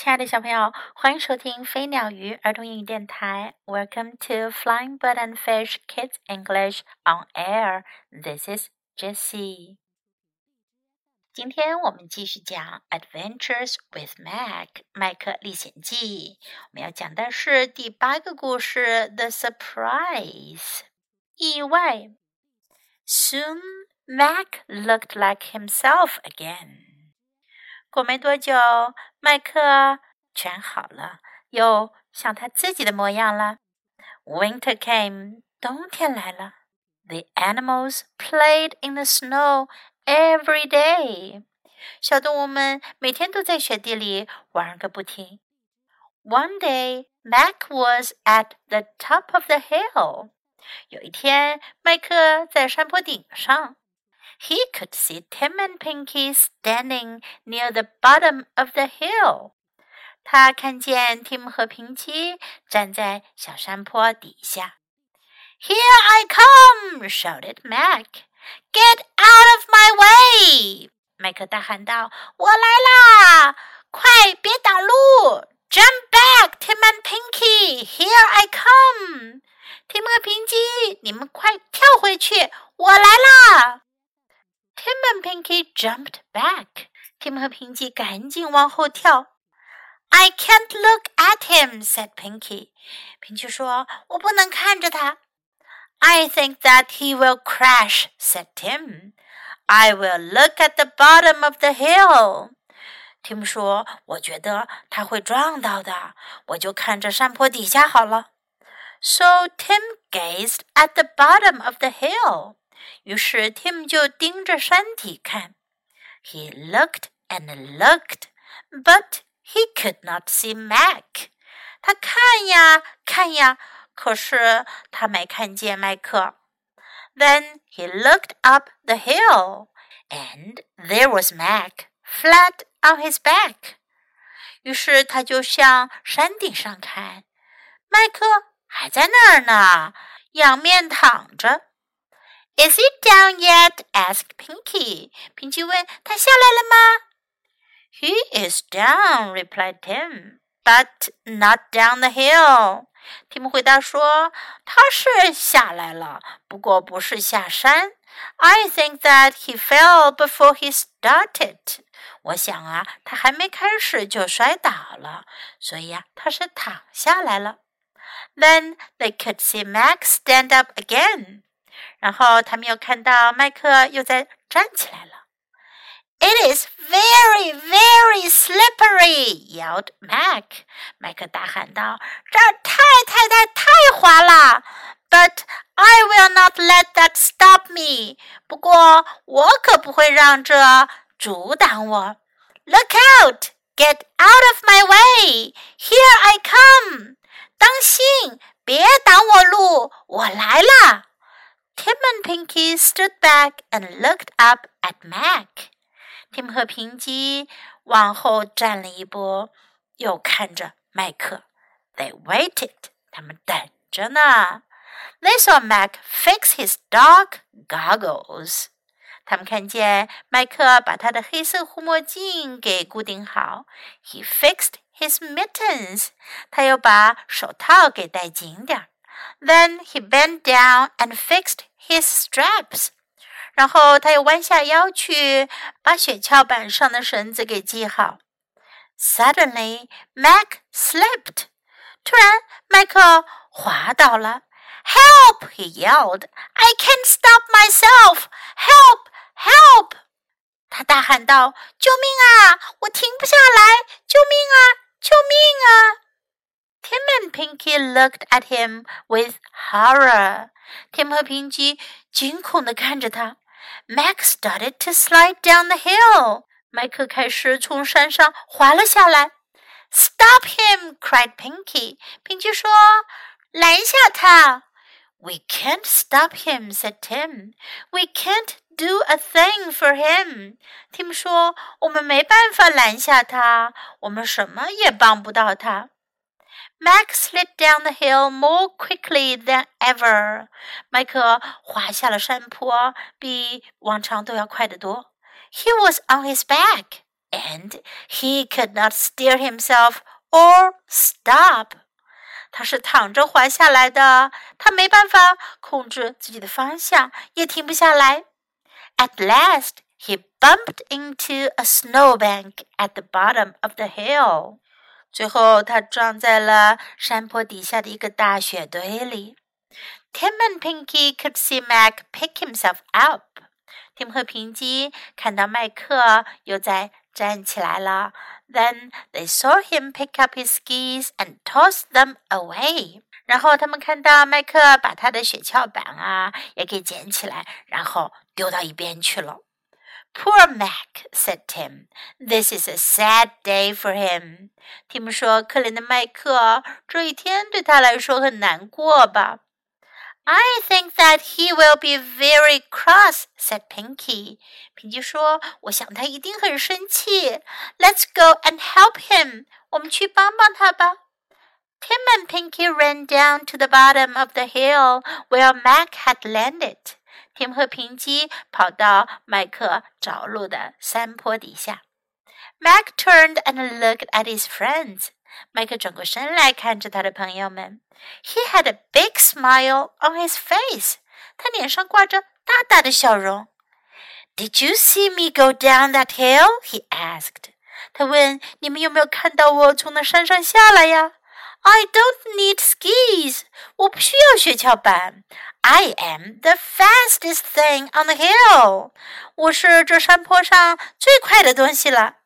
亲爱的小朋友，欢迎收听飞鸟鱼儿童英语电台。Welcome to Flying Bird and Fish Kids English on Air. This is Jessie. 今天我们继续讲《Adventures with Mac》麦克历险记。我们要讲的是第八个故事《The Surprise》意外。Soon Mac looked like himself again. 过没多久，麦克全好了，又像他自己的模样了。Winter came，冬天来了。The animals played in the snow every day。小动物们每天都在雪地里玩个不停。One day, Mac was at the top of the hill。有一天，麦克在山坡顶上。he could see Tim and Pinky standing near the bottom of the hill. 他看见 Tim 和平基站在小山坡底下。Here I come! shouted Mac. Get out of my way! 麦克大喊道：“我来啦！快别挡路！Jump back, Tim and Pinky! Here I come! Tim 和平基，你们快跳回去！我来啦！” Tim and Pinky jumped back. Tim and Kim 和平基赶紧往后跳。I can't look at him," said Pinky. 平基说：“我不能看着他。” I think that he will crash," said Tim. "I will look at the bottom of the hill." Tim 说：“我觉得他会撞到的，我就看着山坡底下好了。” So Tim gazed at the bottom of the hill. 于是 Tim 就盯着山体看。He looked and looked, but he could not see Mac. 他看呀看呀，可是他没看见麦克。Then he looked up the hill, and there was Mac, flat on his back. 于是他就向山顶上看，麦克还在那儿呢，仰面躺着。 is it down yet? asked Pinky. Pinky "he is down, replied Tim, but not down the hill. 蒂姆回答说：“他是下来了，不过不是下山。I think that he fell before he started。我想啊，他还没开始就摔倒了，所以呀、啊，他是躺下来了。Then they could see Mac stand up again。然后他们又看到麦克又在站起来了。It is very, very slippery! yelled Mac. 麦克大喊道：“这儿太太太太滑了！But I will not let that stop me. 不过我可不会让这阻挡我。Look out! Get out of my way! Here I come! 当心，别挡我路，我来了。 Tim and Pinky stood back and looked up at Mac. Tim 和平基往后站了一步，又看着麦克。They waited. 他们等着呢。They saw Mac fix his dark goggles. 他们看见麦克把他的黑色护目镜给固定好。He fixed his mittens. 他又把手套给戴紧点儿。 Then he bent down and fixed his straps. 然后他又弯下腰去，把雪橇板上的绳子给系好。Suddenly, Mac slipped. 突然，麦克滑倒了。Help! He yelled. I can't stop myself. Help! Help! 他大喊道：“救命啊！我停不下来！救命啊！救命啊！” Tim and Pinky looked at him with horror. Tim 和平基惊恐地看着他。Mac started to slide down the hill. 麦克开始从山上滑了下来。Stop him! cried Pinky. 平基说：“拦下他。” We can't stop him, said Tim. We can't do a thing for him. Tim 说：“我们没办法拦下他，我们什么也帮不到他。” Mac slid down the hill more quickly than ever. He was on his back, and he could not steer himself or stop。他是躺着滑下来的，他没办法控制自己的方向，也停不下来。At last, he bumped into a snowbank at the bottom of the hill. 最后，他撞在了山坡底下的一个大雪堆里。Tim and Pinky could see Mac pick himself up. Tim 和平基看到麦克又在站起来了。Then they saw him pick up his skis and toss them away. 然后他们看到麦克把他的雪橇板啊也给捡起来，然后丢到一边去了。Poor Mac," said Tim. "This is a sad day for him." Tim I think that he will be very cross," said Pinky. 平基说：“我想他一定很生气。”Let's go and help him. 我们去帮帮他吧。Tim and Pinky ran down to the bottom of the hill where Mac had landed. Tim 和平基跑到麦克着陆的山坡底下。Mac turned and looked at his friends. 麦克转过身来看着他的朋友们。He had a big smile on his face. 他脸上挂着大大的笑容。Did you see me go down that hill? He asked. 他问：“你们有没有看到我从那山上下来呀？”I don't need skis. 我不需要雪橇板。I am the fastest thing on the hill. 我是这山坡上最快的东西了。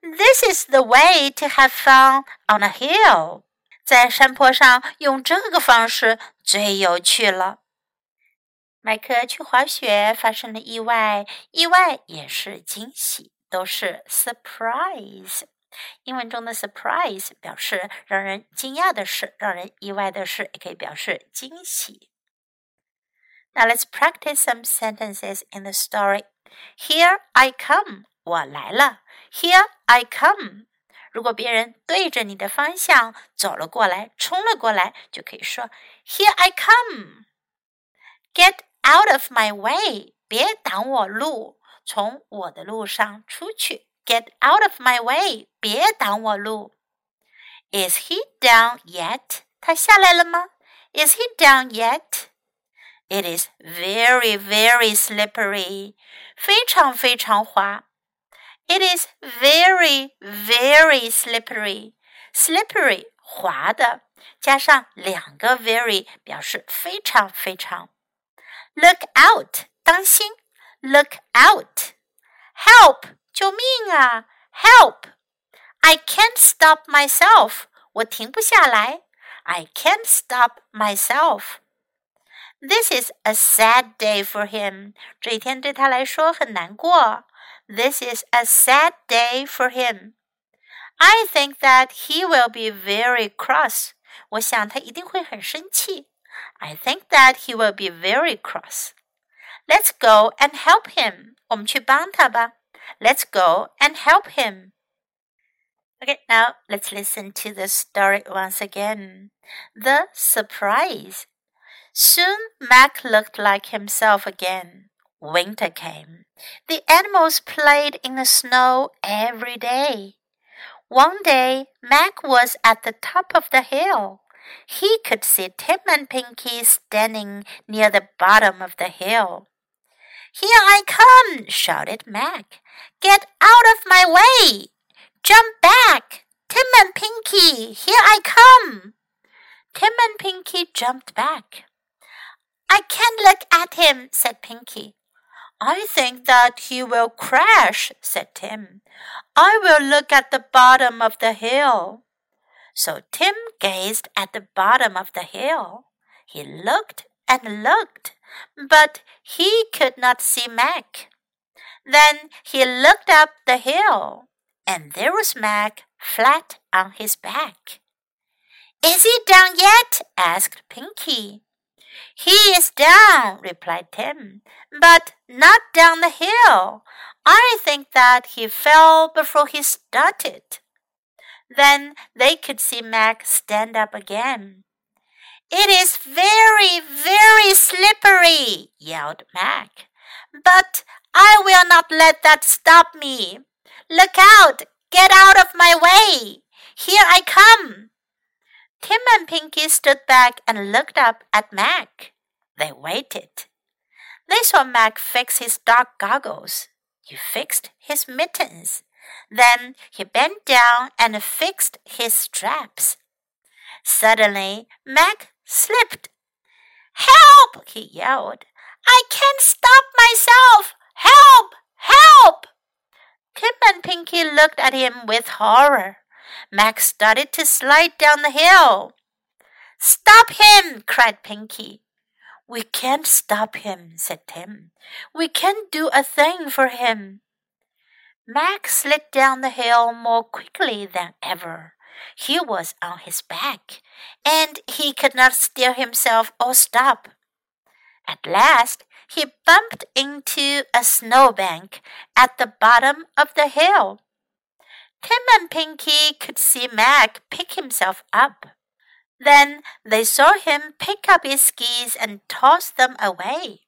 This is the way to have fun on a hill. 在山坡上用这个方式最有趣了。麦克去滑雪发生了意外，意外也是惊喜，都是 surprise。英文中的 surprise 表示让人惊讶的事，让人意外的事，也可以表示惊喜。Now let's practice some sentences in the story. Here I come. 我来了，Here I come。如果别人对着你的方向走了过来，冲了过来，就可以说 Here I come。Get out of my way，别挡我路，从我的路上出去。 Get out of my way，别挡我路。Is he down yet？他下来了吗？Is he down yet？It is very, very slippery. 非常非常滑。It is very, very slippery. Slippery 滑的，加上两个 very 表示非常非常。Look out，当心！Look out。 Help，救命啊！Help！I can't stop myself，我停不下来。I can't stop myself。this is a sad day for him. 这一天对他来说很难过。This is a sad day for him. I think that he will be very cross. 我想他一定会很生气。I think that he will be very cross. Let's go and help him. 我们去帮他吧。 Let's go and help him. Okay, now let's listen to the story once again. The surprise. Soon Mac looked like himself again. Winter came. The animals played in the snow every day. One day, Mac was at the top of the hill. He could see Tim and Pinky standing near the bottom of the hill. Here I come, shouted Mac. Get out of my way! Jump back! Tim and Pinky, here I come! Tim and Pinky jumped back. I can't look at him, said Pinky. I think that he will crash, said Tim. I will look at the bottom of the hill. So Tim gazed at the bottom of the hill. He looked and looked, but he could not see Mac. Then he looked up the hill, and there was Mac flat on his back. Is he down yet? asked Pinky. He is down, replied Tim, but not down the hill. I think that he fell before he started. Then they could see Mac stand up again. It is very, very slippery, yelled Mac. But I will not let that stop me. Look out! Get out of my way! Here I come! Tim and Pinky stood back and looked up at Mac. They waited. They saw Mac fix his dark goggles. He fixed his mittens. Then he bent down and fixed his straps. Suddenly, Mac slipped. Help! he yelled. I can't stop myself! Help! Help! Tim and Pinky looked at him with horror. Mac started to slide down the hill. Stop him! cried Pinky. We can't stop him, said Tim. We can't do a thing for him. Mac slid down the hill more quickly than ever. He was on his back, and he could not steer himself or stop. At last, he bumped into a snowbank at the bottom of the hill. Tim and Pinky could see Mac pick himself up. Then they saw him pick up his skis and toss them away.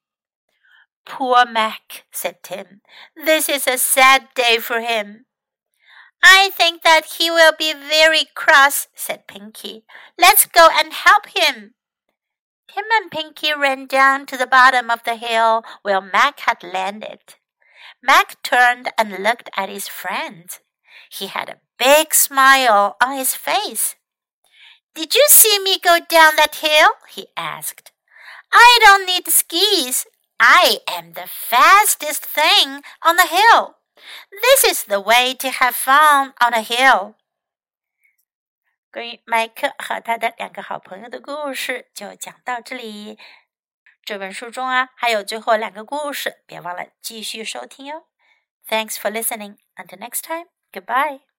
Poor Mac, said Tim. This is a sad day for him. I think that he will be very cross, said Pinky. Let's go and help him. Tim and Pinky ran down to the bottom of the hill where Mac had landed. Mac turned and looked at his friends. He had a big smile on his face. Did you see me go down that hill? he asked. I don't need skis. I am the fastest thing on the hill. This is the way to have fun on a hill. 关于麦克和他的两个好朋友的故事就讲到这里。这本书中啊，还有最后两个故事，别忘了继续收听哟。Thanks for listening. Until next time. Goodbye.